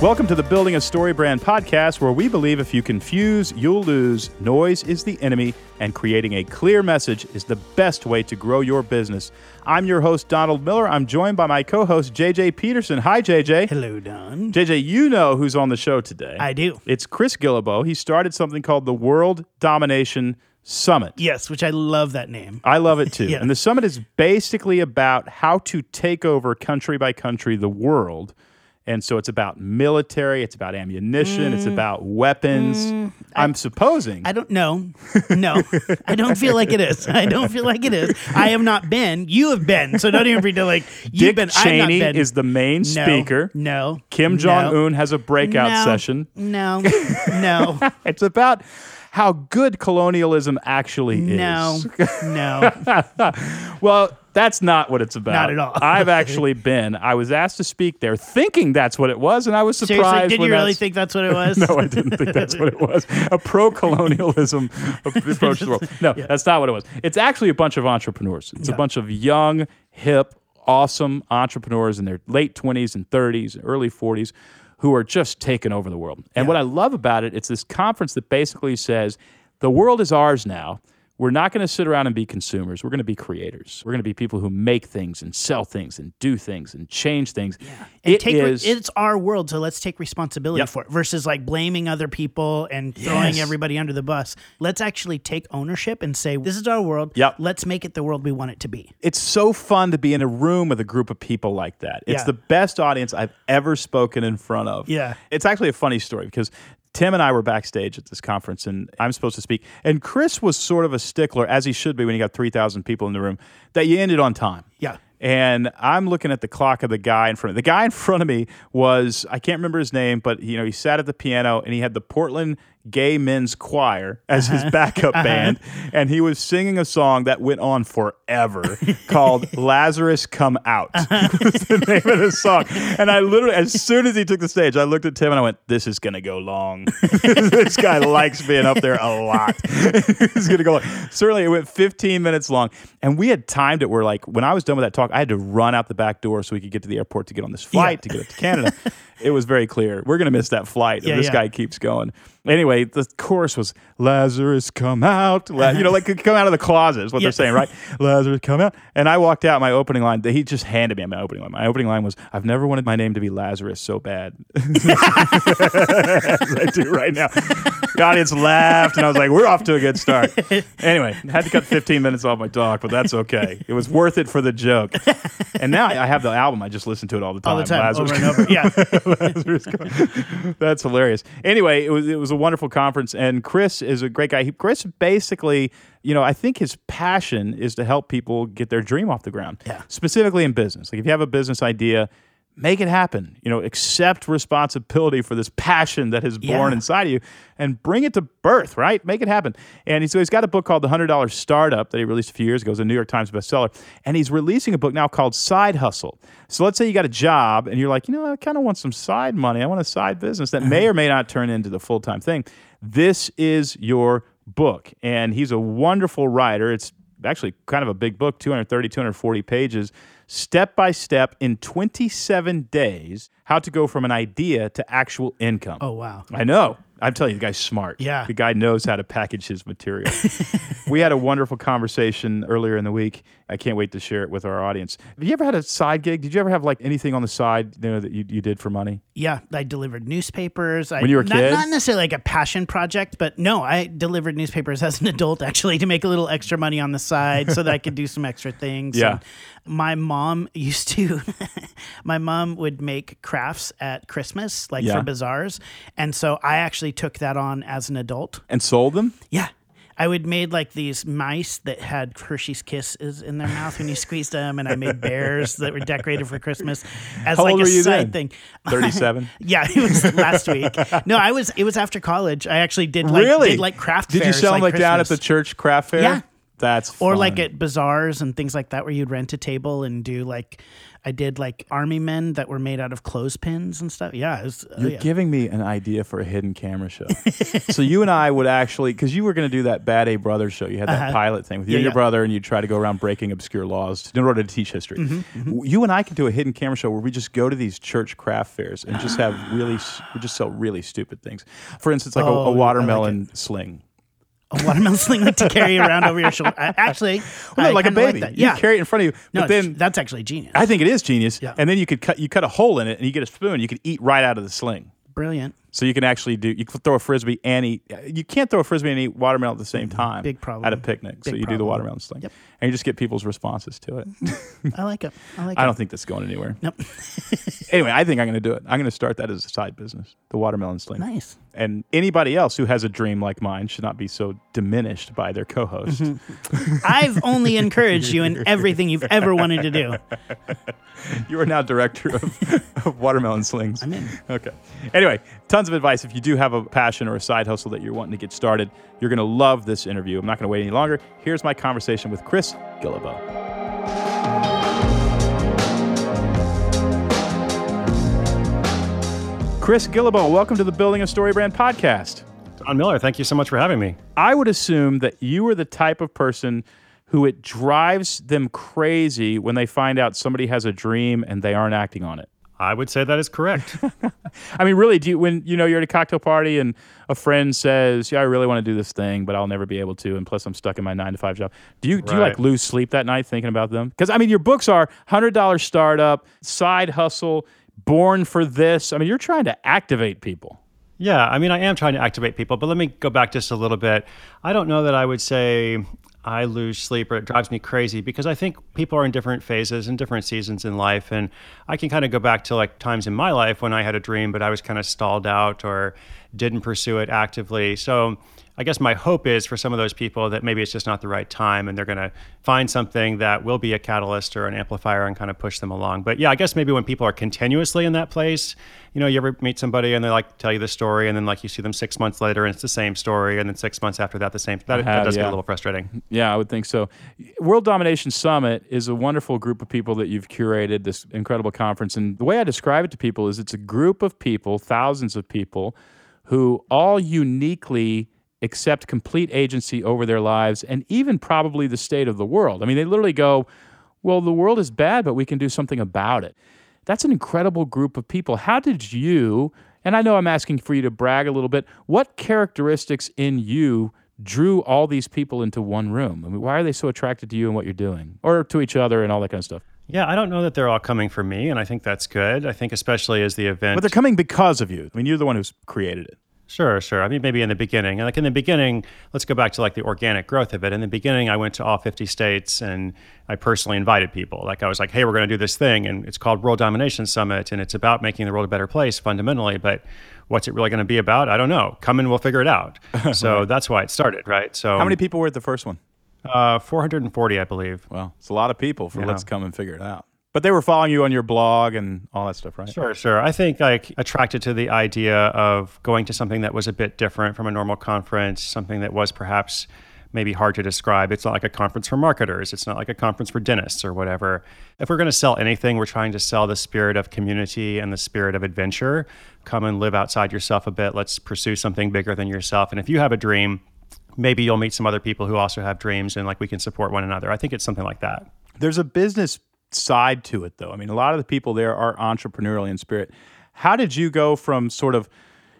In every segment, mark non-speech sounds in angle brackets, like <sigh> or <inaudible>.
Welcome to the Building a Story Brand podcast, where we believe if you confuse, you'll lose. Noise is the enemy, and creating a clear message is the best way to grow your business. I'm your host, Donald Miller. I'm joined by my co host, JJ Peterson. Hi, JJ. Hello, Don. JJ, you know who's on the show today. I do. It's Chris Guillebeau. He started something called the World Domination Summit. Yes, which I love that name. I love it too. <laughs> Yeah. And the summit is basically about how to take over country by country the world. And so it's about military, it's about ammunition, it's about weapons. I'm supposing. Mm. I don't know. No, I don't feel like it is. I don't feel like it is. I have not been. You have been. So don't even pretend like Dick you've been. Cheney been. is the main no, speaker. No. Kim Jong Un has a breakout no, session. No. No. <laughs> It's about how good colonialism actually No. is. No. No. <laughs> well, that's not what it's about. Not at all. <laughs> I've actually <laughs> been. I was asked to speak there, thinking that's what it was, and I was surprised. Seriously, did you really think that's what it was? No, I didn't think that's what it was. A pro-colonialism approach to the world. No, that's not what it was. It's actually a bunch of entrepreneurs. It's a bunch of young, hip, awesome entrepreneurs in their late 20s and 30s, early 40s who are just taking over the world. And what I love about it, it's this conference that basically says the world is ours now. We're not going to sit around and be consumers. We're going to be creators. We're going to be people who make things and sell things and do things and change things. And it take, is, it's our world, so let's take responsibility Yep. for it versus like blaming other people and throwing Yes. everybody under the bus. Let's actually take ownership and say, "This is our world. Yep. Let's make it the world we want it to be." it's so fun to be in a room with a group of people like that. It's Yeah. the best audience I've ever spoken in front of. Yeah. It's actually a funny story because Tim and I were backstage at this conference and I'm supposed to speak. And Chris was sort of a stickler, as he should be when you got 3,000 people in the room, that you ended on time. Yeah. And I'm looking at the clock of the guy in front of me. The guy in front of me was, I can't remember his name, but you know, he sat at the piano and he had the Portland Gay Men's Choir as Uh-huh. his backup band. And he was singing a song that went on forever <laughs> called Lazarus Come Out. <laughs> was the name of the song. And I literally, as soon as he took the stage, I looked at Tim and I went, This is gonna go long. <laughs> this guy likes being up there a lot. it's gonna go long. Certainly it went 15 minutes long. And we had timed it where like when I was done with that talk, I had to run out the back door so we could get to the airport to get on this flight to get up to Canada. it was very clear. We're gonna miss that flight if Yeah, this yeah. guy keeps going. Anyway, the chorus was Lazarus come out. La- you know, like come out of the closet is what they're saying, right? <laughs> Lazarus come out. And I walked out my opening line. He just handed me my opening line. My opening line was, I've never wanted my name to be Lazarus so bad. <laughs> As I do right now. The audience laughed, and I was like, "We're off to a good start." <laughs> Anyway, had to cut 15 minutes off my talk, but that's okay. It was worth it for the joke. And now I have the album. I just listen to it all the time. All the time, Lazarus over and over. Yeah. <laughs> That's hilarious. Anyway, it was it was a wonderful conference, and Chris is a great guy. He, Chris basically, you know, I think his passion is to help people get their dream off the ground. Yeah. Specifically in business, like if you have a business idea. Make it happen. You know, accept responsibility for this passion that is born Yeah. inside of you and bring it to birth, right? Make it happen. And so he's got a book called The $100 Startup that he released a few years ago. It's a New York Times bestseller. And he's releasing a book now called Side Hustle. So let's say you got a job and you're like, you know, I kind of want some side money. I want a side business that may uh-huh. or may not turn into the full time thing. This is your book. And he's a wonderful writer. It's actually kind of a big book 230 240 pages step by step in 27 days how to go from an idea to actual income Oh wow. i know i'm telling you the guy's smart Yeah. the guy knows how to package his material <laughs> we had a wonderful conversation earlier in the week i can't wait to share it with our audience have you ever had a side gig did you ever have like anything on the side you know that you, you did for money Yeah, I delivered newspapers. I, When you were a not, kid? not necessarily like a passion project, but no, I delivered newspapers as an adult actually to make a little extra money on the side so that I could do some extra things. <laughs> Yeah. And my mom used to. <laughs> my mom would make crafts at Christmas, like Yeah. for bazaars, and so I actually took that on as an adult. and sold them Yeah. I would made like these mice that had Hershey's Kisses in their mouth when you squeezed them, and I made bears that were decorated for Christmas as How like a were you side then? thing. <laughs> 37 Yeah, it was last week. No, I was. It was after college. I actually did like really did like craft. did you fairs, sell them like down at the church craft fair Yeah. That's or like at bazaars and things like that where you'd rent a table and do like I did like army men that were made out of clothespins and stuff. Yeah, it was, oh, You're yeah. giving me an idea for a hidden camera show. <laughs> so you and I would actually, because you were going to do that Bad A Brothers show. You had that Uh-huh. pilot thing with you Yeah, and your yeah. brother, and you try to go around breaking obscure laws in order to teach history. Mm-hmm, You and I could do a hidden camera show where we just go to these church craft fairs and just have really, we just sell really stupid things. For instance, like a, Oh, I a like watermelon sling. A watermelon <laughs> sling like to carry around over your shoulder. I, actually, Well, no, like a baby. that. You Yeah, carry it in front of you, no, but it's- then that's actually genius. I think it is genius. Yeah. And then you could cut you cut a hole in it, and you get a spoon. You could eat right out of the sling. Brilliant. So you can actually do you can throw a frisbee and eat. You can't throw a frisbee and eat watermelon at the same time. Mm-hmm. Big problem. at a picnic. so Big you do the watermelon sling, Yep. and you just get people's responses to it. I like it. I like <laughs> I don't think that's going anywhere. Nope. <laughs> Anyway, I think I'm going to do it. I'm going to start that as a side business, the watermelon sling. Nice. And anybody else who has a dream like mine should not be so diminished by their co-host. Mm-hmm. I've only encouraged you in everything you've ever wanted to do. <laughs> You are now director of, of watermelon slings. I'm in. Okay. Anyway, tons of advice. If you do have a passion or a side hustle that you're wanting to get started, you're going to love this interview. I'm not going to wait any longer. Here's my conversation with Chris Guillebeau. Chris Guillebeau, welcome to the Building a Story Brand podcast. Don Miller, thank you so much for having me. I would assume that you are the type of person who it drives them crazy when they find out somebody has a dream and they aren't acting on it. I would say that is correct. <laughs> I mean, really, do you when you know you're at a cocktail party and a friend says, "Yeah, I really want to do this thing, but I'll never be able to, and plus I'm stuck in my nine to five job." Do you do you like lose sleep that night thinking about them? Because I mean, your books are hundred dollar startup, side hustle, born for this. I mean, you're trying to activate people. yeah, I mean, I am trying to activate people, but let me go back just a little bit. I don't know that I would say I lose sleep or it drives me crazy because I think people are in different phases and different seasons in life. And I can kind of go back to like times in my life when I had a dream, but I was kind of stalled out or didn't pursue it actively. So I guess my hope is for some of those people that maybe it's just not the right time and they're going to find something that will be a catalyst or an amplifier and kind of push them along. But yeah, I guess maybe when people are continuously in that place, you know, you ever meet somebody and they like tell you the story and then like you see them six months later and it's the same story and then six months after that the same. That, that have, does get a little frustrating. Yeah, I would think so. World Domination Summit is a wonderful group of people that you've curated this incredible conference. And the way I describe it to people is it's a group of people, thousands of people, who all uniquely accept complete agency over their lives and even probably the state of the world. I mean, they literally go, Well, the world is bad, but we can do something about it. That's an incredible group of people. How did you, and I know I'm asking for you to brag a little bit, what characteristics in you drew all these people into one room? I mean, why are they so attracted to you and what you're doing, or to each other and all that kind of stuff? Yeah, I don't know that they're all coming for me, and I think that's good. I think especially as the event. But they're coming because of you. I mean, you're the one who's created it. Sure, sure. I mean, maybe in the beginning, And like in the beginning, let's go back to like the organic growth of it. In the beginning, I went to all 50 states and I personally invited people. Like I was like, hey, we're going to do this thing, and it's called World Domination Summit, and it's about making the world a better place fundamentally. But what's it really going to be about? I don't know. Come and we'll figure it out. <laughs> So that's why it started, right? So How many people were at the first one? Uh, 440, I believe. Well, it's a lot of people for Yeah. let's come and figure it out. But they were following you on your blog and all that stuff, right? Sure, sure. I think like attracted to the idea of going to something that was a bit different from a normal conference, something that was perhaps maybe hard to describe. It's not like a conference for marketers. It's not like a conference for dentists or whatever. If we're going to sell anything, we're trying to sell the spirit of community and the spirit of adventure. Come and live outside yourself a bit. Let's pursue something bigger than yourself. And if you have a dream, maybe you'll meet some other people who also have dreams and like we can support one another. I think it's something like that. There's a business side to it, though. I mean, a lot of the people there are entrepreneurial in spirit. How did you go from sort of,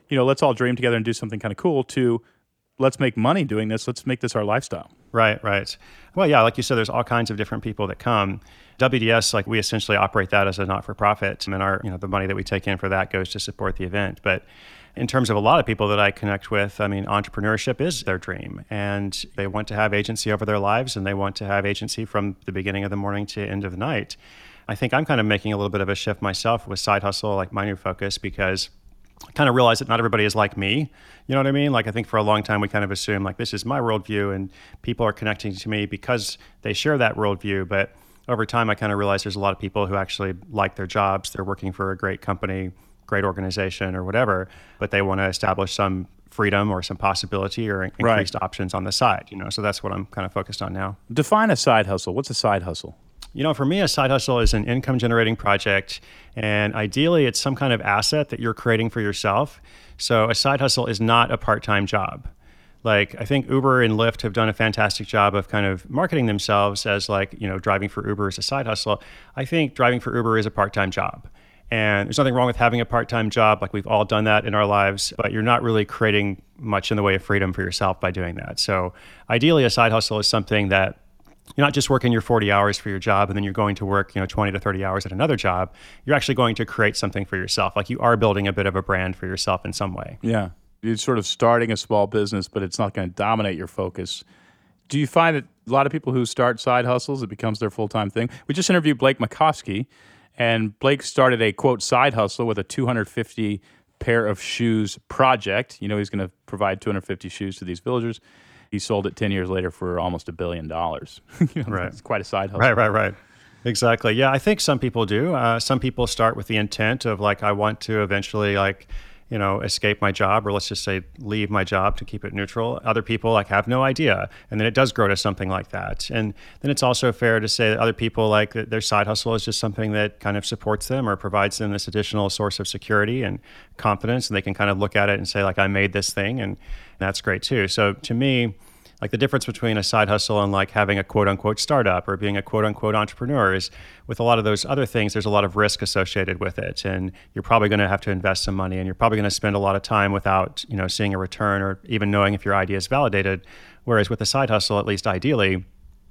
you know, let's all dream together and do something kind of cool to let's make money doing this, let's make this our lifestyle? Right, right. Well, yeah, like you said, there's all kinds of different people that come. WDS, like we essentially operate that as a not-for-profit, and our, you know, the money that we take in for that goes to support the event. But in terms of a lot of people that I connect with, I mean, entrepreneurship is their dream, and they want to have agency over their lives, and they want to have agency from the beginning of the morning to end of the night. I think I'm kind of making a little bit of a shift myself with side hustle, like my new focus, because I kind of realize that not everybody is like me. You know what I mean? Like I think for a long time we kind of assume like this is my worldview and people are connecting to me because they share that worldview. But over time I kind of realized there's a lot of people who actually like their jobs. They're working for a great company, great organization or whatever, but they want to establish some freedom or some possibility or increased right. options on the side. You know, so that's what I'm kind of focused on now. Define a side hustle. What's a side hustle? You know, for me, a side hustle is an income generating project. And ideally, it's some kind of asset that you're creating for yourself. So a side hustle is not a part time job. Like, I think Uber and Lyft have done a fantastic job of kind of marketing themselves as like, you know, driving for Uber is a side hustle. I think driving for Uber is a part time job. And there's nothing wrong with having a part time job. Like, we've all done that in our lives, but you're not really creating much in the way of freedom for yourself by doing that. So, ideally, a side hustle is something that you're not just working your 40 hours for your job and then you're going to work you know 20 to 30 hours at another job. You're actually going to create something for yourself. Like you are building a bit of a brand for yourself in some way. Yeah. You're sort of starting a small business but it's not going to dominate your focus. Do you find that a lot of people who start side hustles it becomes their full-time thing? We just interviewed blake mycoskie and blake started a quote side hustle with a 250 pair of shoes project you know he's going to provide 250 shoes to these villagers he sold it 10 years later for almost a billion dollars. <laughs> you know, right. It's quite a side hustle. Right, right, right. Exactly. Yeah, I think some people do. Uh, some people start with the intent of like, I want to eventually like, you know, escape my job, or let's just say leave my job to keep it neutral. Other people like have no idea, and then it does grow to something like that. And then it's also fair to say that other people like their side hustle is just something that kind of supports them or provides them this additional source of security and confidence, and they can kind of look at it and say like, I made this thing, and that's great too. So to me, like the difference between a side hustle and like having a quote unquote startup or being a quote unquote entrepreneur is with a lot of those other things, there's a lot of risk associated with it. And you're probably going to have to invest some money and you're probably going to spend a lot of time without, you know, seeing a return or even knowing if your idea is validated. Whereas with a side hustle, at least ideally,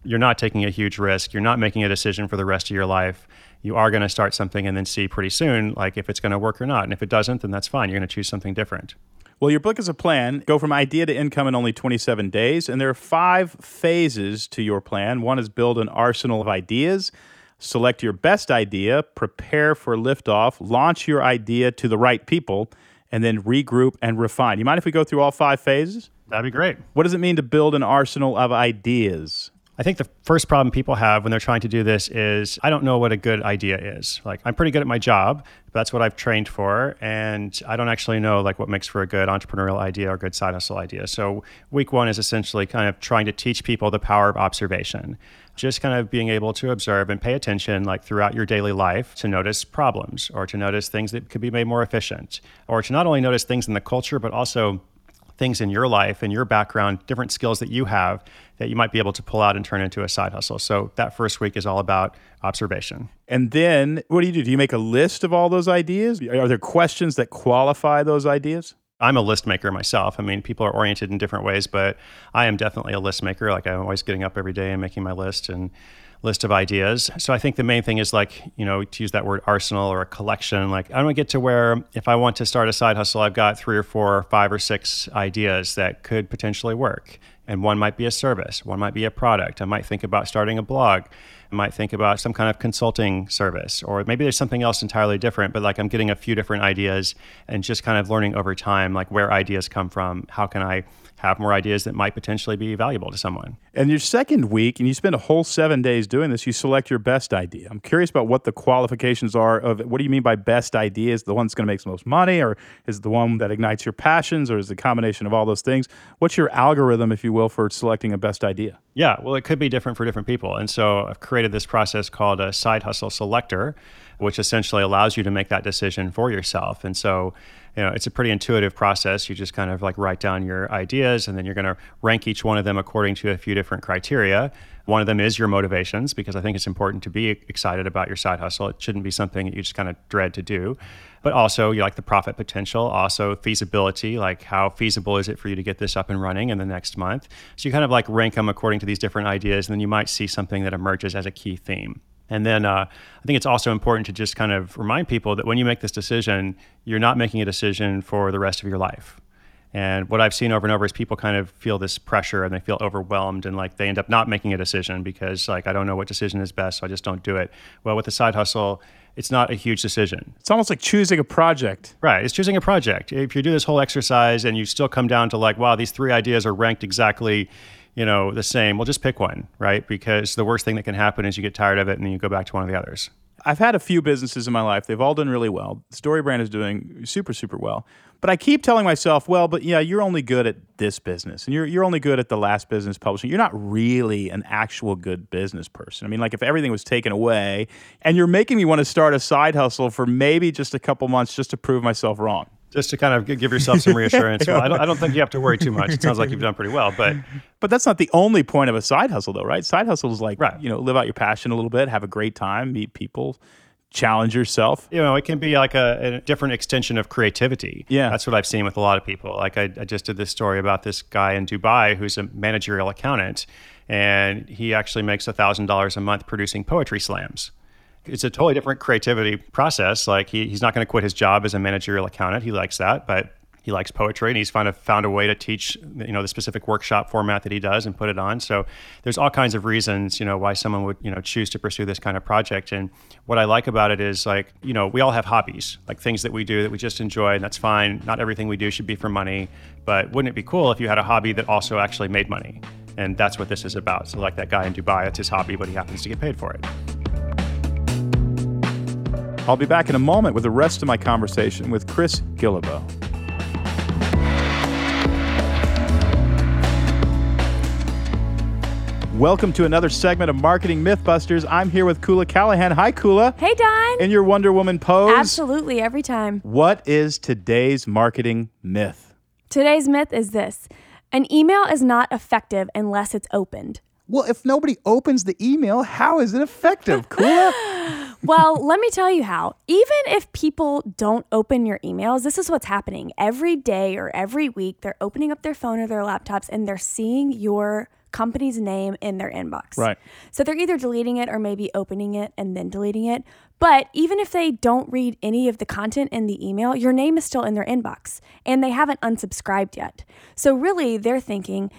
you're not taking a huge risk. You're not making a decision for the rest of your life. You are going to start something and then see pretty soon, like if it's going to work or not. And if it doesn't, then that's fine. You're going to choose something different. Well, your book is a plan. Go from idea to income in only 27 days. And there are five phases to your plan. One is build an arsenal of ideas, select your best idea, prepare for liftoff, launch your idea to the right people, and then regroup and refine. You mind if we go through all five phases? That'd be great. What does it mean to build an arsenal of ideas? I think the first problem people have when they're trying to do this is I don't know what a good idea is. Like I'm pretty good at my job, that's what I've trained for, and I don't actually know like what makes for a good entrepreneurial idea or good side hustle idea. So week 1 is essentially kind of trying to teach people the power of observation. Just kind of being able to observe and pay attention like throughout your daily life to notice problems or to notice things that could be made more efficient or to not only notice things in the culture but also things in your life and your background, different skills that you have that you might be able to pull out and turn into a side hustle. So that first week is all about observation. And then what do you do? Do you make a list of all those ideas? Are there questions that qualify those ideas? I'm a list maker myself. I mean, people are oriented in different ways, but I am definitely a list maker. Like I'm always getting up every day and making my list and list of ideas. So I think the main thing is like, you know, to use that word arsenal or a collection. Like I to get to where if I want to start a side hustle, I've got three or four, or five or six ideas that could potentially work. And one might be a service, one might be a product. I might think about starting a blog. Might think about some kind of consulting service, or maybe there's something else entirely different, but like I'm getting a few different ideas and just kind of learning over time, like where ideas come from. How can I have more ideas that might potentially be valuable to someone. And your second week, and you spend a whole seven days doing this, you select your best idea. I'm curious about what the qualifications are of what do you mean by best idea? Is the one that's going to make the most money, or is the one that ignites your passions, or is the combination of all those things? What's your algorithm, if you will, for selecting a best idea? Yeah, well, it could be different for different people. And so I've created this process called a side hustle selector, which essentially allows you to make that decision for yourself. And so you know, it's a pretty intuitive process. You just kind of like write down your ideas and then you're going to rank each one of them according to a few different criteria. One of them is your motivations because I think it's important to be excited about your side hustle. It shouldn't be something that you just kind of dread to do. But also, you like the profit potential, also feasibility, like how feasible is it for you to get this up and running in the next month? So you kind of like rank them according to these different ideas, and then you might see something that emerges as a key theme. And then uh, I think it's also important to just kind of remind people that when you make this decision, you're not making a decision for the rest of your life. And what I've seen over and over is people kind of feel this pressure and they feel overwhelmed and like they end up not making a decision because like I don't know what decision is best, so I just don't do it. Well, with the side hustle, it's not a huge decision. It's almost like choosing a project. Right. It's choosing a project. If you do this whole exercise and you still come down to like, wow, these three ideas are ranked exactly you know, the same, well, just pick one, right? Because the worst thing that can happen is you get tired of it and then you go back to one of the others. I've had a few businesses in my life. They've all done really well. StoryBrand is doing super, super well. But I keep telling myself, well, but yeah, you're only good at this business and you're, you're only good at the last business publishing. You're not really an actual good business person. I mean, like if everything was taken away and you're making me want to start a side hustle for maybe just a couple months just to prove myself wrong. Just to kind of give yourself some <laughs> reassurance. well, I don't, I don't think you have to worry too much. It sounds like you've done pretty well, but <laughs> But that's not the only point of a side hustle, though, right? Side hustle is like, Right. you know, live out your passion a little bit, have a great time, meet people, challenge yourself. you know, it can be like a, a different extension of creativity. Yeah. That's what I've seen with a lot of people. Like I, I just did this story about this guy in Dubai who's a managerial accountant and he actually makes $1,000 a month producing poetry slams. It's a totally different creativity process. Like he, he's not going to quit his job as a managerial accountant. He likes that, but he likes poetry and he's found a, found a way to teach you know the specific workshop format that he does and put it on. So there's all kinds of reasons you know why someone would you know choose to pursue this kind of project. And what i like about it is like you know we all have hobbies like things that we do that we just enjoy and that's fine. Not everything we do should be for money but wouldn't it be cool if you had a hobby that also actually made money? And that's what this is about. So like that guy in dubai it's his hobby but he happens to get paid for it I'll be back in a moment with the rest of my conversation with Chris Guillebeau. Welcome to another segment of Marketing Mythbusters. I'm here with Koula Callahan. Hi, Koula. Hey, Don. In your Wonder Woman pose. Absolutely, every time. What is today's marketing myth? Today's myth is this an email is not effective unless it's opened. Well, if nobody opens the email, how is it effective, Koula? <laughs> Well, let me tell you how. Even if people don't open your emails, this is what's happening. Every day or every week, they're opening up their phone or their laptops and they're seeing your company's name in their inbox. Right. So they're either deleting it or maybe opening it and then deleting it. But even if they don't read any of the content in the email, your name is still in their inbox and they haven't unsubscribed yet. So really, they're thinking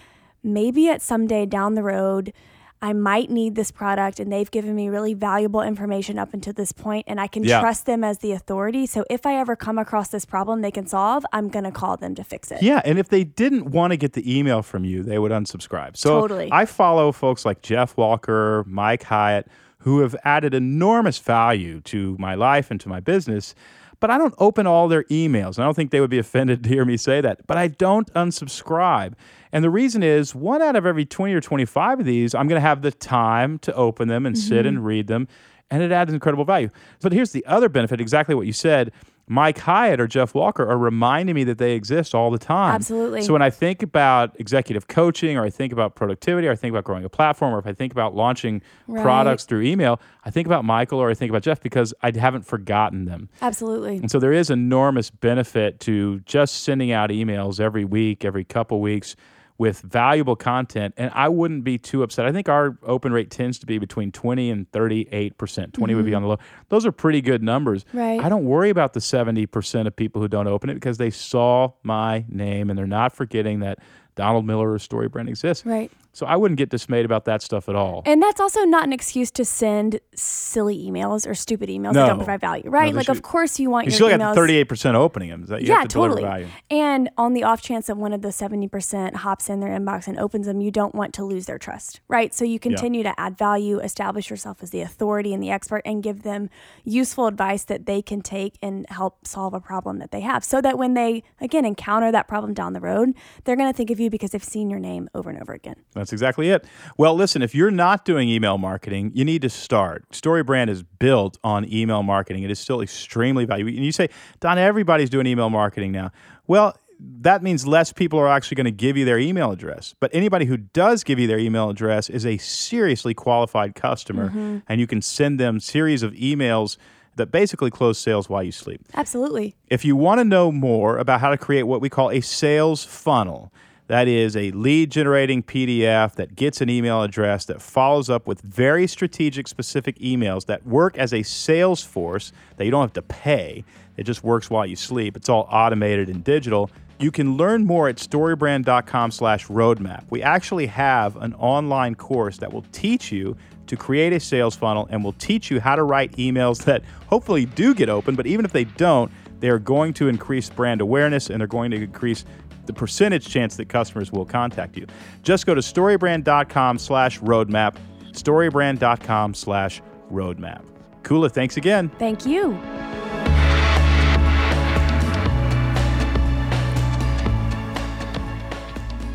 maybe at some day down the road, I might need this product and they've given me really valuable information up until this point and I can Yeah. trust them as the authority. So if I ever come across this problem they can solve, I'm going to call them to fix it. Yeah, and if they didn't want to get the email from you, they would unsubscribe. So Totally. I follow folks like Jeff Walker, Mike Hyatt, who have added enormous value to my life and to my business. But I don't open all their emails. I don't think they would be offended to hear me say that. But I don't unsubscribe. And the reason is one out of every 20 or 25 of these, I'm going to have the time to open them and sit Mm-hmm. and read them. And it adds incredible value. But here's the other benefit exactly what you said. Mike Hyatt or Jeff Walker are reminding me that they exist all the time. Absolutely. So when I think about executive coaching or I think about productivity or I think about growing a platform or if I think about launching Right. products through email, I think about Michael or I think about Jeff because I haven't forgotten them. Absolutely. And so there is enormous benefit to just sending out emails every week, every couple weeks with valuable content. And I wouldn't be too upset. I think our open rate tends to be between 20 and 38%. 20 would be on the low. Those are pretty good numbers. Mm-hmm. Right. I don't worry about the 70% of people who don't open it because they saw my name and they're not forgetting that Donald Miller or StoryBrand exists. Right. So I wouldn't get dismayed about that stuff at all. And that's also not an excuse to send silly emails or stupid emails No. that don't provide value, right? they like, should- of course, you want you your still got the 38% opening them. You yeah, have to totally. value. And on the off chance that one of those 70% hops in their inbox and opens them, you don't want to lose their trust, right? So you continue to add value, establish yourself as the authority and the expert, and give them useful advice that they can take and help solve a problem that they have. So that when they, again, encounter that problem down the road, they're going to think of you because they've seen your name over and over again. That's exactly it. Well, listen, if you're not doing email marketing, you need to start. StoryBrand is built on email marketing. It is still extremely valuable. And you say, Don, everybody's doing email marketing now. Well, that means less people are actually going to give you their email address. But anybody who does give you their email address is a seriously qualified customer, mm-hmm. and you can send them series of emails that basically close sales while you sleep. Absolutely. If you want to know more about how to create what we call a sales funnel, that is a lead generating PDF that gets an email address that follows up with very strategic, specific emails that work as a sales force that you don't have to pay. It just works while you sleep. It's all automated and digital. You can learn more at storybrand.com slash roadmap. We actually have an online course that will teach you to create a sales funnel and will teach you how to write emails that hopefully do get open, but even if they don't, they are going to increase brand awareness and they're going to increase the percentage chance that customers will contact you. Just go to storybrand.com slash roadmap, storybrand.com slash roadmap. Koula, thanks again. Thank you.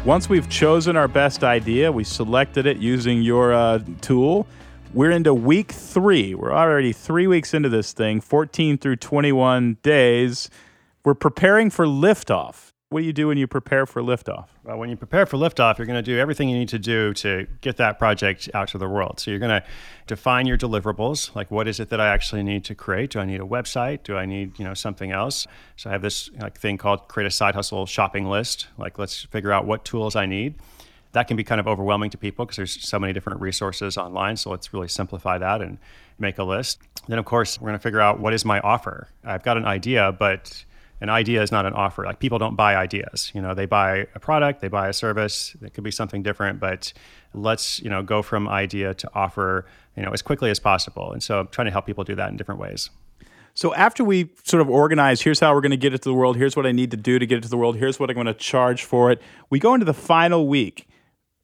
Once we've chosen our best idea, we selected it using your uh, tool. We're into week three. We're already three weeks into this thing, 14 through 21 days. We're preparing for liftoff. What do you do when you prepare for liftoff? Well, when you prepare for liftoff, you're going to do everything you need to do to get that project out to the world. So you're going to define your deliverables, like what is it that I actually need to create? Do I need a website? Do I need you know something else? So I have this like thing called create a side hustle shopping list. Like let's figure out what tools I need. That can be kind of overwhelming to people because there's so many different resources online. So let's really simplify that and make a list. Then of course we're going to figure out what is my offer. I've got an idea, but an idea is not an offer. Like people don't buy ideas. You know, they buy a product, they buy a service. It could be something different, but let's you know go from idea to offer you know as quickly as possible. And so I'm trying to help people do that in different ways. So after we sort of organize, here's how we're going to get it to the world. Here's what I need to do to get it to the world. Here's what I'm going to charge for it. We go into the final week,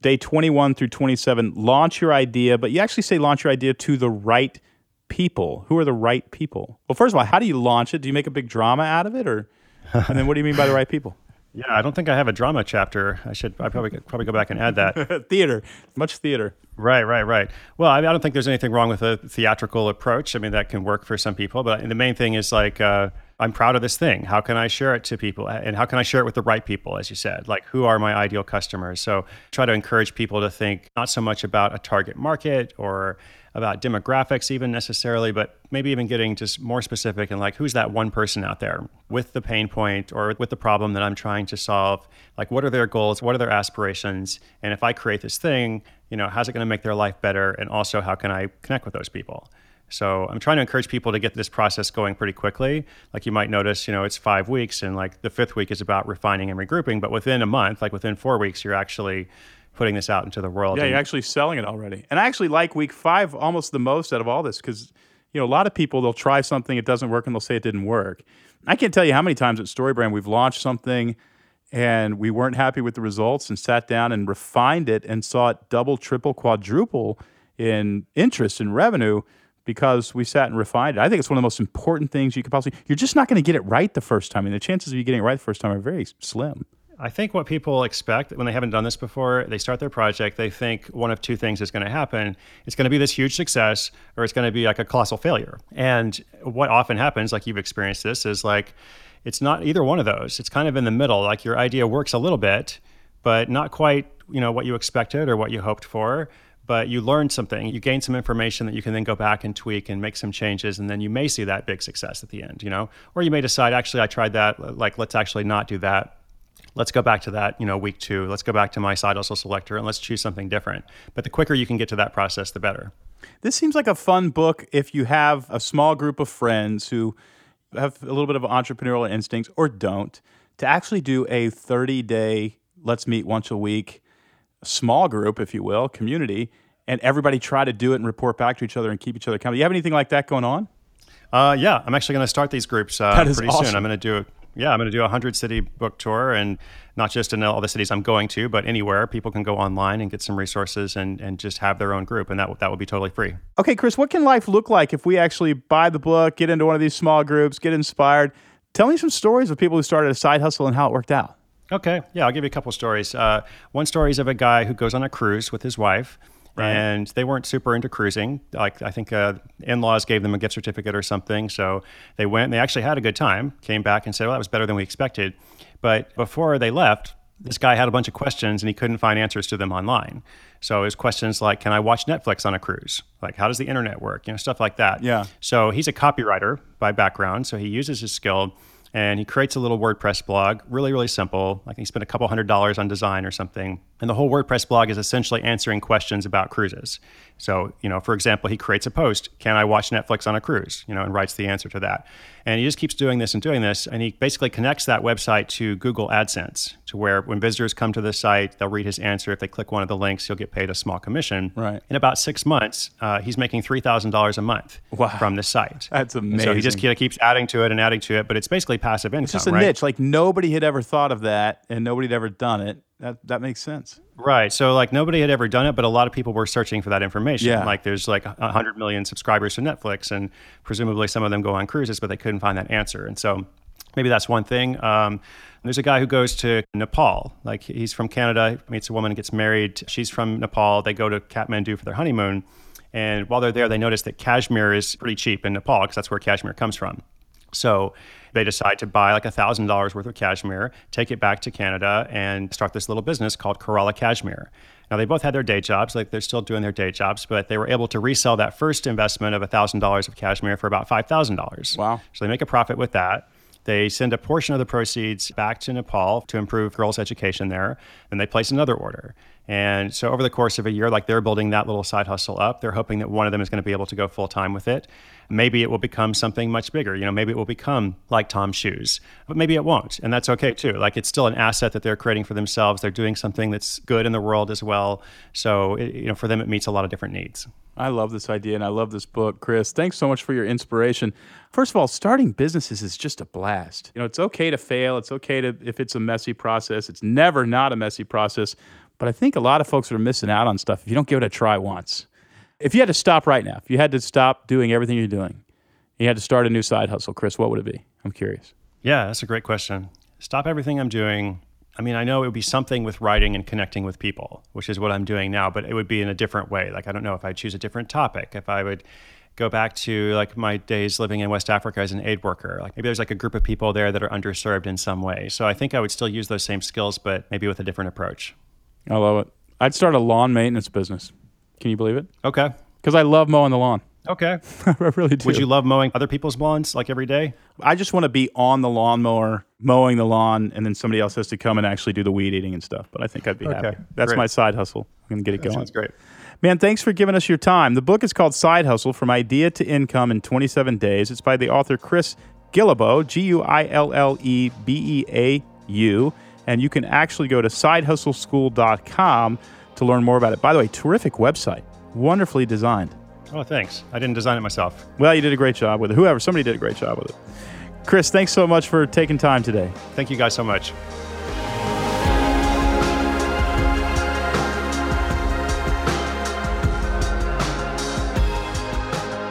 day 21 through 27. Launch your idea, but you actually say launch your idea to the right people. Who are the right people? Well, first of all, how do you launch it? Do you make a big drama out of it, or and then what do you mean by the right people? <laughs> Yeah, I don't think I have a drama chapter. I should. I probably probably go back and add that. <laughs> theater, much theater. Right, right, right. Well, I, I, don't think there's anything wrong with a theatrical approach. I mean, that can work for some people, but the main thing is like. Uh, I'm proud of this thing. How can I share it to people? And how can I share it with the right people, as you said? Like, who are my ideal customers? So, try to encourage people to think not so much about a target market or about demographics, even necessarily, but maybe even getting just more specific and like, who's that one person out there with the pain point or with the problem that I'm trying to solve? Like, what are their goals? What are their aspirations? And if I create this thing, you know, how's it going to make their life better? And also, how can I connect with those people? So I'm trying to encourage people to get this process going pretty quickly. Like you might notice, you know, it's five weeks, and like the fifth week is about refining and regrouping. But within a month, like within four weeks, you're actually putting this out into the world. Yeah, you're actually selling it already. And I actually like week five almost the most out of all this because, you know, a lot of people they'll try something, it doesn't work, and they'll say it didn't work. I can't tell you how many times at StoryBrand we've launched something and we weren't happy with the results and sat down and refined it and saw it double, triple, quadruple in interest and revenue because we sat and refined it. I think it's one of the most important things you could possibly. You're just not going to get it right the first time, and the chances of you getting it right the first time are very slim. I think what people expect when they haven't done this before, they start their project, they think one of two things is going to happen. It's going to be this huge success or it's going to be like a colossal failure. And what often happens, like you've experienced this, is like it's not either one of those. It's kind of in the middle. Like your idea works a little bit, but not quite, you know, what you expected or what you hoped for but you learn something, you gain some information that you can then go back and tweak and make some changes, and then you may see that big success at the end, you know, or you may decide, actually, I tried that, like let's actually not do that. Let's go back to that, you know, week two. Let's go back to my side hustle selector and let's choose something different. But the quicker you can get to that process, the better. This seems like a fun book if you have a small group of friends who have a little bit of entrepreneurial instincts or don't to actually do a 30 day let's meet once a week small group, if you will, community, and everybody try to do it and report back to each other and keep each other accountable. You have anything like that going on? Uh, yeah, I'm actually going to start these groups uh, pretty awesome. soon. I'm going to do yeah, I'm going to do a hundred city book tour, and not just in all the cities I'm going to, but anywhere people can go online and get some resources and and just have their own group, and that that would be totally free. Okay, Chris, what can life look like if we actually buy the book, get into one of these small groups, get inspired? Tell me some stories of people who started a side hustle and how it worked out. Okay, yeah, I'll give you a couple stories. Uh, one story is of a guy who goes on a cruise with his wife. Right. And they weren't super into cruising. Like I think uh, in-laws gave them a gift certificate or something, so they went. and They actually had a good time. Came back and said, "Well, that was better than we expected." But before they left, this guy had a bunch of questions and he couldn't find answers to them online. So his questions like, "Can I watch Netflix on a cruise? Like, how does the internet work? You know, stuff like that." Yeah. So he's a copywriter by background, so he uses his skill and he creates a little WordPress blog, really, really simple. Like he spent a couple hundred dollars on design or something. And the whole WordPress blog is essentially answering questions about cruises. So, you know, for example, he creates a post, can I watch Netflix on a cruise? You know, and writes the answer to that. And he just keeps doing this and doing this. And he basically connects that website to Google AdSense to where when visitors come to the site, they'll read his answer. If they click one of the links, he'll get paid a small commission. Right. In about six months, uh, he's making $3,000 a month wow. from this site. That's amazing. And so he just keeps adding to it and adding to it, but it's basically passive income. It's just a right? niche. Like nobody had ever thought of that and nobody had ever done it That that makes sense. Right. So like nobody had ever done it, but a lot of people were searching for that information. Yeah. Like there's like 100 million subscribers to Netflix, and presumably some of them go on cruises, but they couldn't find that answer. And so maybe that's one thing. Um, there's a guy who goes to Nepal. Like he's from Canada, meets a woman, gets married. She's from Nepal. They go to Kathmandu for their honeymoon. And while they're there, they notice that cashmere is pretty cheap in Nepal because that's where cashmere comes from. So they decide to buy like $1,000 worth of cashmere, take it back to Canada, and start this little business called Kerala Cashmere. Now, they both had their day jobs, like they're still doing their day jobs, but they were able to resell that first investment of $1,000 of cashmere for about $5,000. Wow. So they make a profit with that. They send a portion of the proceeds back to Nepal to improve girls' education there. Then they place another order. And so over the course of a year, like they're building that little side hustle up, they're hoping that one of them is going to be able to go full time with it. Maybe it will become something much bigger. You know, maybe it will become like Tom's shoes, but maybe it won't. And that's okay too. Like it's still an asset that they're creating for themselves. They're doing something that's good in the world as well. So, it, you know, for them, it meets a lot of different needs. I love this idea and I love this book, Chris. Thanks so much for your inspiration. First of all, starting businesses is just a blast. You know, it's okay to fail. It's okay to if it's a messy process. It's never not a messy process. But I think a lot of folks are missing out on stuff if you don't give it a try once. If you had to stop right now, if you had to stop doing everything you're doing, you had to start a new side hustle, Chris, what would it be? I'm curious. Yeah, that's a great question. Stop everything I'm doing. I mean, I know it would be something with writing and connecting with people, which is what I'm doing now, but it would be in a different way. Like, I don't know if I'd choose a different topic, if I would go back to like my days living in West Africa as an aid worker. Like maybe there's like a group of people there that are underserved in some way. So I think I would still use those same skills, but maybe with a different approach. I love it. I'd start a lawn maintenance business. Can you believe it? Okay. Because I love mowing the lawn. <laughs> Okay. I really do. Would you love mowing other people's lawns like every day? I just want to be on the lawnmower, mowing the lawn, and then somebody else has to come and actually do the weed eating and stuff. But I think I'd be Okay, happy. That's great. my side hustle. I'm going to get it going. Sounds great. Man, thanks for giving us your time. The book is called Side Hustle From Idea to Income in 27 Days. It's by the author Chris Guillebeau, G U I L L E B E A U. And you can actually go to sidehustleschool.com to learn more about it. By the way, terrific website, wonderfully designed. Oh, thanks. I didn't design it myself. Well, you did a great job with it. Whoever, somebody did a great job with it. Chris, thanks so much for taking time today. Thank you guys so much.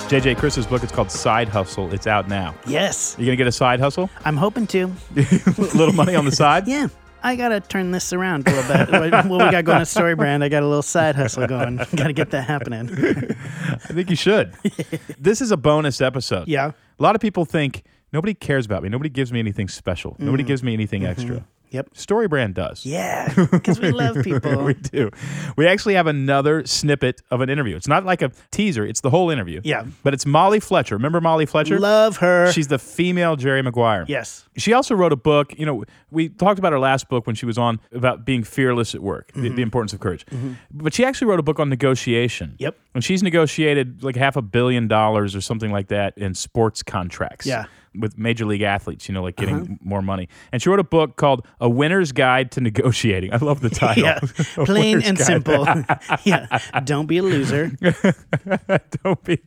JJ Chris's book, it's called Side Hustle. It's out now. Yes, You gonna get a side hustle? I'm hoping to. a <laughs> little money on the side? <laughs> Yeah. I gotta turn this around a little bit. what we got going at <laughs> Story Brand? I got a little side hustle going. <laughs> gotta get that happening. I think you should. <laughs> this is a bonus episode. Yeah. A lot of people think nobody cares about me. Nobody gives me anything special. Nobody mm. gives me anything mm-hmm. extra. Yep. StoryBrand does. Yeah, <laughs> because we love people. we do. We actually have another snippet of an interview. It's not like a teaser, it's the whole interview. Yeah. But it's Molly Fletcher. Remember Molly Fletcher? Love her. She's the female Jerry Maguire. yes. She also wrote a book. You know, we talked about her last book when she was on about being fearless at work, the, the mm-hmm. importance of courage. Mm-hmm. But she actually wrote a book on negotiation. Yep. And she's negotiated like half a billion dollars or something like that in sports contracts. Yeah. With major league athletes, you know, like getting uh-huh. more money. And she wrote a book called A Winner's Guide to Negotiating. I love the <laughs> title. Yeah. <laughs> Plain and Guide. simple. <laughs> yeah. Don't be a loser. Don't be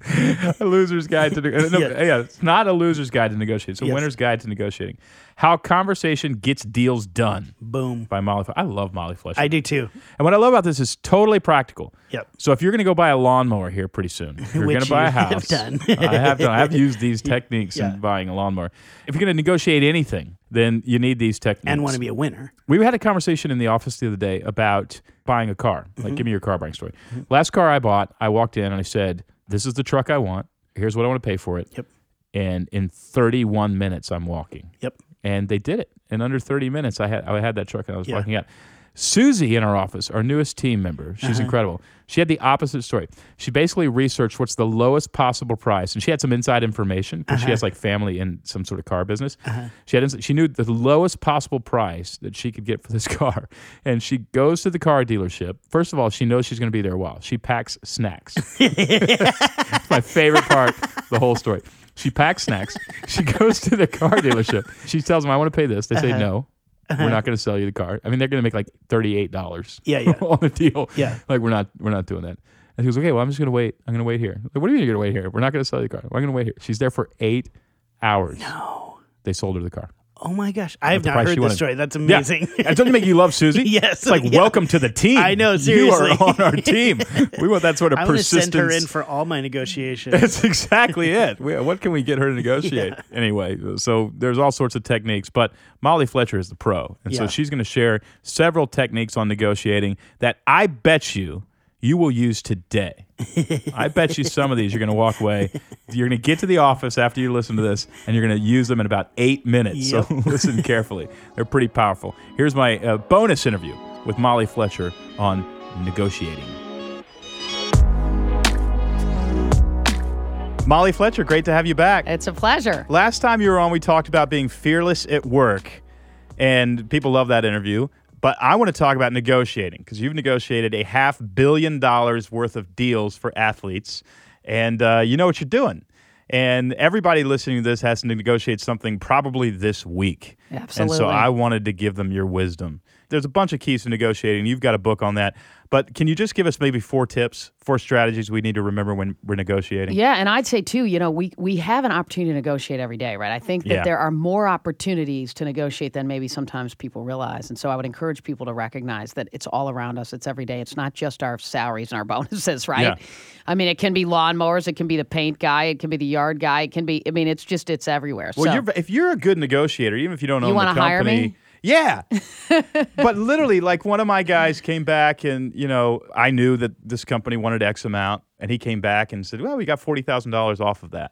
a loser's guide to negotiating. Uh, no, Yeah. yeah. it's not a loser's guide to negotiating. It's a Yes. winner's guide to negotiating. How conversation gets deals done Boom. by Molly. I love Molly Fletcher. I do too. and what I love about this is totally practical. Yep. So if you're going to go buy a lawnmower here pretty soon, you're going to buy a you have house. done. I have done. I have used these techniques Yeah. in buying a lawnmower. If you're going to negotiate anything, then you need these techniques. And want to be a winner. We had a conversation in the office the other day about buying a car. Mm-hmm. Like, give me your car buying story. Last car I bought, I walked in and I said, "This is the truck I want. Here's what I want to pay for it." Yep. And in 31 minutes, I'm walking. Yep. And they did it in under 30 minutes. I had I had that truck and I was Yeah. walking out. Susie in our office, our newest team member, she's Uh-huh. incredible. She had the opposite story. She basically researched what's the lowest possible price, and she had some inside information because Uh-huh. she has like family in some sort of car business. She had she knew the lowest possible price that she could get for this <laughs> car, and she goes to the car dealership. First of all, she knows she's going to be there a while. She packs snacks. <laughs> My favorite part, the whole story. She packs snacks. She goes to the car dealership. She tells them, I want to pay this. They say, no, we're not <laughs> going to sell you the car. I mean, they're going to make like $38 Yeah, yeah. <laughs> on the deal. Yeah. Like, we're not, we're not doing that. And he goes, okay, well, I'm just going to wait. I'm going to wait here. Like, what do you mean you're going to wait here? We're not going to sell you the car. I'm going to wait here. She's there for eight hours. No. They sold her the car. Oh my gosh, I have not heard this wanted. story. That's Yeah. amazing. I told you make you love Susie. <laughs> Yes, It's like yeah. welcome to the team. I know, Seriously, You are on our team. We want that sort of <laughs> I'm persistence. send her in for all my negotiations. That's exactly <laughs> it. We- What can we get her to negotiate? Anyway, so there's all sorts of techniques, but Molly Fletcher is the pro. And so she's going to share several techniques on negotiating that I bet you you will use today. I bet you some of these you're going to walk away. You're going to get to the office after you listen to this, and you're going to use them in about eight minutes. So <laughs> listen carefully. They're pretty powerful. Here's my uh, bonus interview with Molly Fletcher on negotiating. Molly Fletcher, great to have you back. It's a pleasure. Last time you were on, we talked about being fearless at work, and people love that interview. But I want to talk about negotiating because you've negotiated a half billion dollars worth of deals for athletes, and uh, you know what you're doing. And everybody listening to this has to negotiate something probably this week. Absolutely. And so I wanted to give them your wisdom. There's a bunch of keys to negotiating. You've got a book on that. But can you just give us maybe four tips, four strategies we need to remember when we're negotiating? Yeah, and I'd say too, you know, we we have an opportunity to negotiate every day, right? I think that Yeah. there are more opportunities to negotiate than maybe sometimes people realize. And so I would encourage people to recognize that it's all around us. It's every day. It's not just our salaries and our <laughs> bonuses, right? Yeah. I mean, it can be lawnmowers, it can be the paint guy, it can be the yard guy, it can be I mean, it's just it's everywhere. Well, so you're, if you're a good negotiator, even if you don't own the company, hire me? Yeah. <laughs> but literally, like one of my guys came back, and you know, I knew that this company wanted X amount, and he came back and said, "Well, we got forty thousand dollars off of that."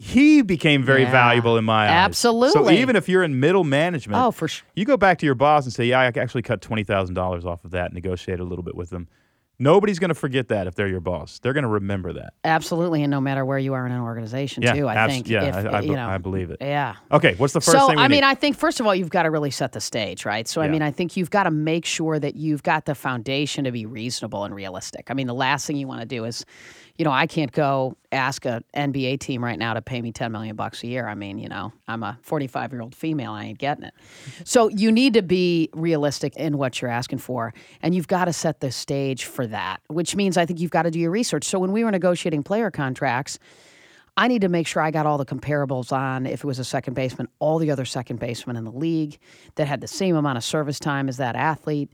He became very Yeah. valuable in my eyes. Absolutely. So even if you're in middle management, Oh, for sure. you go back to your boss and say, "Yeah, I actually cut twenty thousand dollars off of that, and negotiate a little bit with them." Nobody's going to forget that if they're your boss. They're going to remember that. absolutely, and no matter where you are in an organization Yeah, too, I abs- think yeah, if, I- I you know, I believe it. Yeah. Okay, what's the first so thing I need? mean, I think first of all, you've got to really set the stage, right? So I Yeah. mean, I think you've got to make sure that you've got the foundation to be reasonable and realistic. I mean, the last thing you want to do is, you know, I can't go ask a NBA team right now to pay me ten million bucks a year. I mean, you know, I'm a 45 year old female, I ain't getting it. <laughs> So you need to be realistic in what you're asking for, and you've got to set the stage for that. Which means I think you've got to do your research. So when we were negotiating player contracts. I need to make sure I got all the comparables on if it was a second baseman, all the other second basemen in the league that had the same amount of service time as that athlete.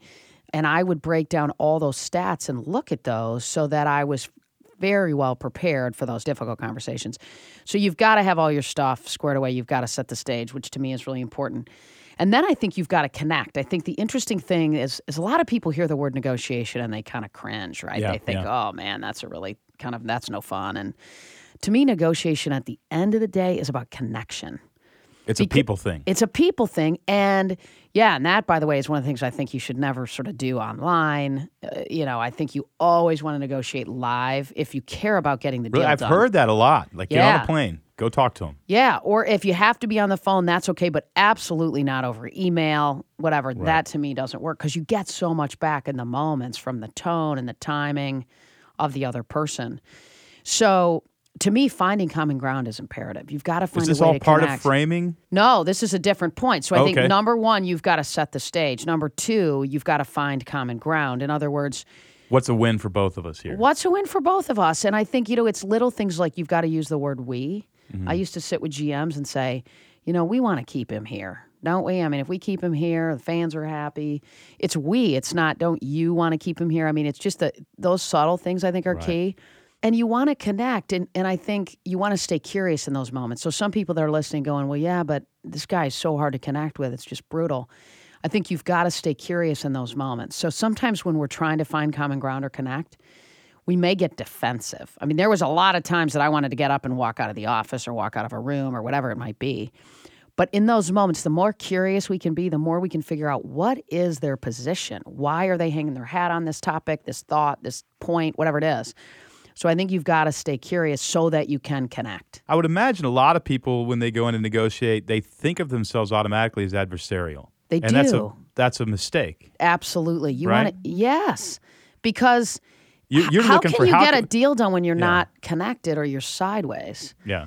And I would break down all those stats and look at those so that I was very well prepared for those difficult conversations. So you've got to have all your stuff squared away. You've got to set the stage, which to me is really important. And then I think you've got to connect. I think the interesting thing is, is a lot of people hear the word negotiation and they kind of cringe, right? Yeah, they think, yeah. oh man, that's a really kind of, that's no fun. And to me, negotiation at the end of the day is about connection. It's a people thing. It's a people thing. And yeah, and that, by the way, is one of the things I think you should never sort of do online. Uh, you know, I think you always want to negotiate live if you care about getting the deal Really, I've done. heard that a lot. Like, get on Yeah. a plane, go talk to them. Yeah, or if you have to be on the phone, that's okay, but absolutely not over email, whatever. That to me doesn't work because you get so much back in the moments from the tone and the timing of the other person. So to me, finding common ground is imperative. You've got to find common ground. Is this a way all part connect. of framing? No, this is a different point. So I Okay. think number one, you've got to set the stage. Number two, you've got to find common ground. In other words, What's a win for both of us here? What's a win for both of us? And I think, you know, it's little things like you've got to use the word we. Mm-hmm. I used to sit with GMs and say, you know, we want to keep him here, don't we? I mean, if we keep him here, the fans are happy. It's we, it's not, don't you want to keep him here? I mean, it's just the, those subtle things I think are key. And you want to connect. And, and I think you want to stay curious in those moments. So some people that are listening going, well, yeah, but this guy is so hard to connect with. It's just brutal. I think you've got to stay curious in those moments. So sometimes when we're trying to find common ground or connect, we may get defensive. I mean, there was a lot of times that I wanted to get up and walk out of the office or walk out of a room or whatever it might be. But in those moments, the more curious we can be, the more we can figure out what is their position. Why are they hanging their hat on this topic, this thought, this point, whatever it is. So I think you've got to stay curious so that you can connect. I would imagine a lot of people, when they go in and negotiate, they think of themselves automatically as adversarial. They and That's a, do. that's a mistake. Absolutely. You Right? want to, yes, because You, you're how looking can for you how get can- a deal done when you're not connected or you're sideways? Yeah.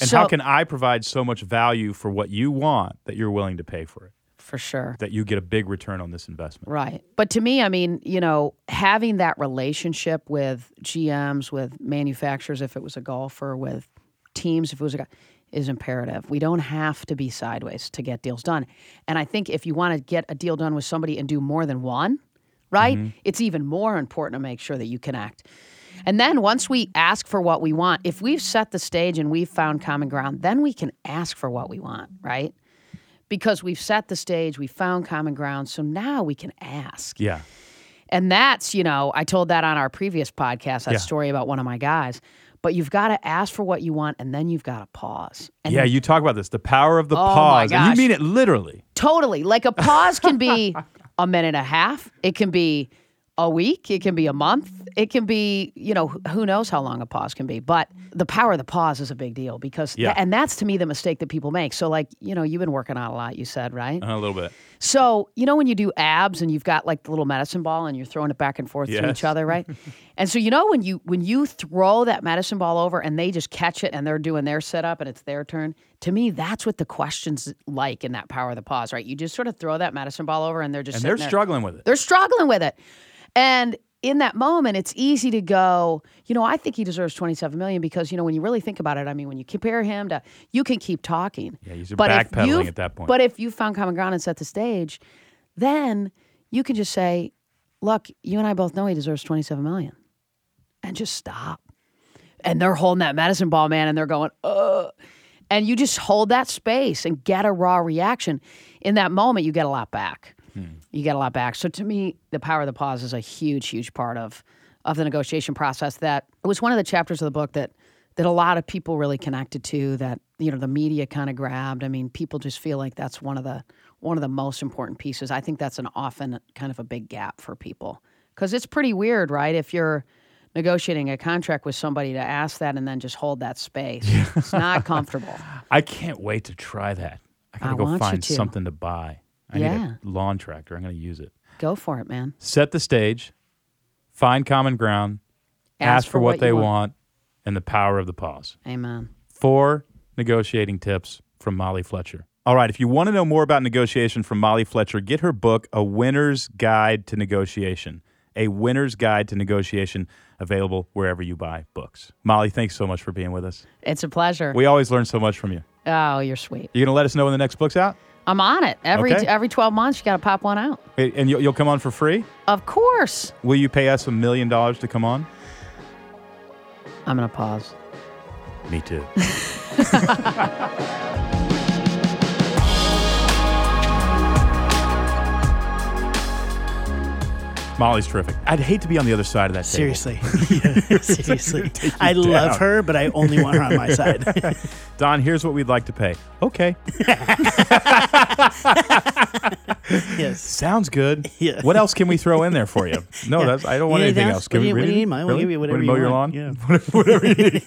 And how can I provide so much value for what you want that you're willing to pay for it? For sure. That you get a big return on this investment. Right. But to me, I mean, you know, having that relationship with GMs, with manufacturers, if it was a golfer, with teams, if it was a guy, is imperative. We don't have to be sideways to get deals done. And I think if you want to get a deal done with somebody and do more than one, right? Mm-hmm. It's even more important to make sure that you connect. And then once we ask for what we want, if we've set the stage and we've found common ground, then we can ask for what we want, right? Because we've set the stage, we found common ground, so now we can ask. Yeah. And that's, you know, I told that on our previous podcast, that Yeah. story about one of my guys. But you've got to ask for what you want and then you've got to pause. And yeah, you talk about this, the power of the Oh, pause. And you mean it literally. Totally. Like a pause can be <laughs> a minute and a half. It can be a week. It can be a month. It can be, you know, who knows how long a pause can be. But the power of the pause is a big deal because, Yeah. and that's to me the mistake that people make. So, like, you know, you've been working out a lot, you said, right? A little bit. So, you know, when you do abs and you've got like the little medicine ball and you're throwing it back and forth to each other, right? <laughs> and so, you know, when you when you throw that medicine ball over and they just catch it and they're doing their setup and it's their turn, to me, that's what the question's like in that power of the pause, right? You just sort of throw that medicine ball over and they're just And they're there. struggling with it. They're struggling with it. And in that moment, it's easy to go, you know, I think he deserves 27 million because, you know, when you really think about it, I mean, when you compare him to, you can keep talking. Yeah, you're But backpedaling at that point. But if you found common ground and set the stage, then you can just say, look, you and I both know he deserves 27 million. And just stop. And they're holding that medicine ball, man, and they're going, uh. And you just hold that space and get a raw reaction. In that moment, you get a lot back. You get a lot back. So to me, the power of the pause is a huge, huge part of of the negotiation process. That it was one of the chapters of the book that that a lot of people really connected to. That you know the media kind of grabbed. I mean, people just feel like that's one of the one of the most important pieces. I think that's an often kind of a big gap for people because it's pretty weird, right? If you're negotiating a contract with somebody to ask that and then just hold that space, it's not <laughs> comfortable. I can't wait to try that. I gotta I go find something to buy. I need Yeah. a lawn tractor. I'm gonna use it. Go for it, man. Set the stage, find common ground, ask, for, what, you they want. and the power of the pause. Amen. Four negotiating tips from Molly Fletcher. All right, if you want to know more about negotiation from Molly Fletcher, get her book, A Winner's Guide to Negotiation. A Winner's Guide to Negotiation, available wherever you buy books. Molly, thanks so much for being with us. It's a pleasure. We always learn so much from you. Oh, you're sweet. You going to let us know when the next book's out? I'm on it. Every Okay. every 12 months, you got to pop one out. And you'll, you'll come on for free? Of course. Will you pay us a million dollars to come on? I'm going to pause. Me too. <laughs> Molly's terrific. I'd hate to be on the other side of that table. Seriously. <laughs> Yeah, <laughs> seriously. I love her, but I only want her on my side. <laughs> Don, here's what we'd like to pay. Okay. yes. Sounds good. Yeah. What else can we throw in there for you? No, Yeah. that's I don't want anything else. Can What we you- what do really? you need, Mike? We'll give you whatever you mow your want. lawn? Whatever you need.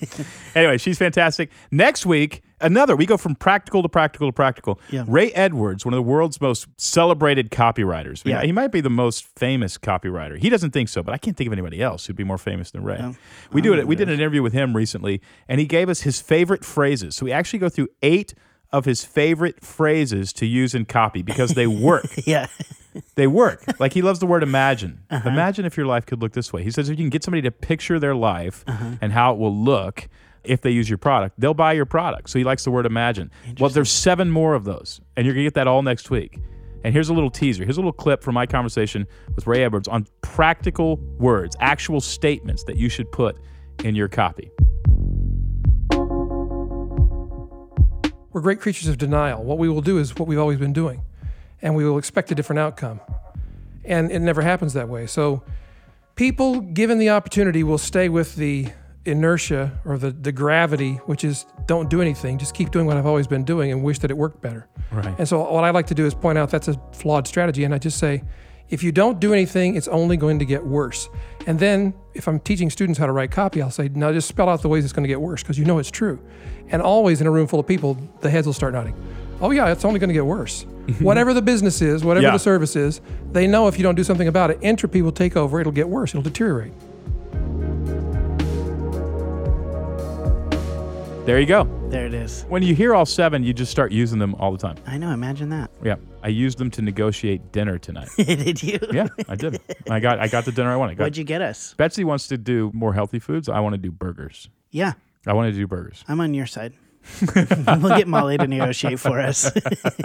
anyway, she's fantastic. Next week, another. We go from practical to practical to practical. Yeah. Ray Edwards, one of the world's most celebrated copywriters. Yeah. He might be the most famous copywriter. He doesn't think so, but I can't think of anybody else who'd be more famous than Ray. we do it. We did an interview with him recently, and he gave us his favorite phrases. So we actually go through eight of his favorite phrases to use in copy because they work. <laughs> Yeah. They work. Like he loves the word imagine. Uh-huh. Imagine if your life could look this way. He says if you can get somebody to picture their life Uh-huh. and how it will look if they use your product, they'll buy your product. So he likes the word imagine. Well, there's seven more of those, and you're gonna get that all next week. And here's a little teaser. Here's a little clip from my conversation with Ray Edwards on practical words, actual statements that you should put in your copy. We're great creatures of denial. What we will do is what we've always been doing, and we will expect a different outcome. And it never happens that way. So, people, given the opportunity, will stay with the inertia or the, the gravity, which is don't do anything, just keep doing what I've always been doing and wish that it worked better. Right. And so, what I like to do is point out that's a flawed strategy. And I just say, if you don't do anything, it's only going to get worse. And then, if I'm teaching students how to write copy, I'll say, now just spell out the ways it's going to get worse because you know it's true. And always in a room full of people, the heads will start nodding. Oh, yeah, it's only going to get worse. Mm-hmm. whatever the business is, whatever Yeah. the service is, they know if you don't do something about it, entropy will take over, it'll get worse, it'll deteriorate. There you go. There it is. When you hear all seven, you just start using them all the time. I know. Imagine that. Yeah. I used them to negotiate dinner tonight. <laughs> Did you? yeah, I did. I got I got the dinner I wanted. I got What'd you get us? Betsy wants to do more healthy foods. I want to do burgers. Yeah. I want to do burgers. I'm on your side. <laughs> we'll get Molly to negotiate for us. <laughs>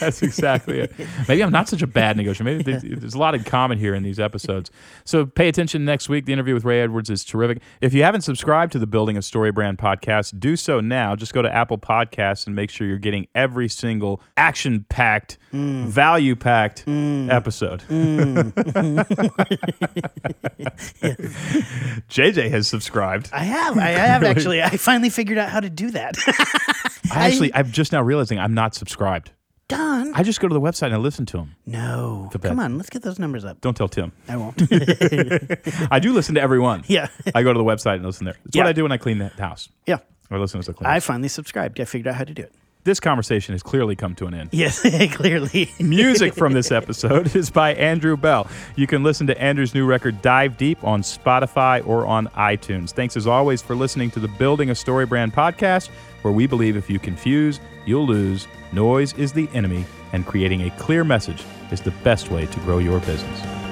That's exactly it. Maybe I'm not such a bad negotiator. Maybe there's, <laughs> there's a lot in common here in these episodes. So pay attention next week. The interview with Ray Edwards is terrific. If you haven't subscribed to the Building a StoryBrand podcast, do so now. Just go to Apple Podcasts and make sure you're getting every single action packed, mm. value packed mm. episode. Mm. JJ has subscribed. I have. I have actually. I finally figured out how to do that. I actually, I'm just now realizing I'm not subscribed. Done. I just go to the website and I listen to them. No. bad. Come on, let's get those numbers up. Don't tell Tim. I won't. <laughs> I do listen to everyone. Yeah. I go to the website and listen there. That's what I do when I clean the house. yeah. I listen to the clean. I finally subscribed. I figured out how to do it. this conversation has clearly come to an end. Yes, <laughs> clearly. Music from this <laughs> episode is by Andrew Bell. You can listen to Andrew's new record, Dive Deep, on Spotify or on iTunes. Thanks as always for listening to the Building a StoryBrand podcast, where we believe if you confuse, you'll lose. Noise is the enemy, and creating a clear message is the best way to grow your business.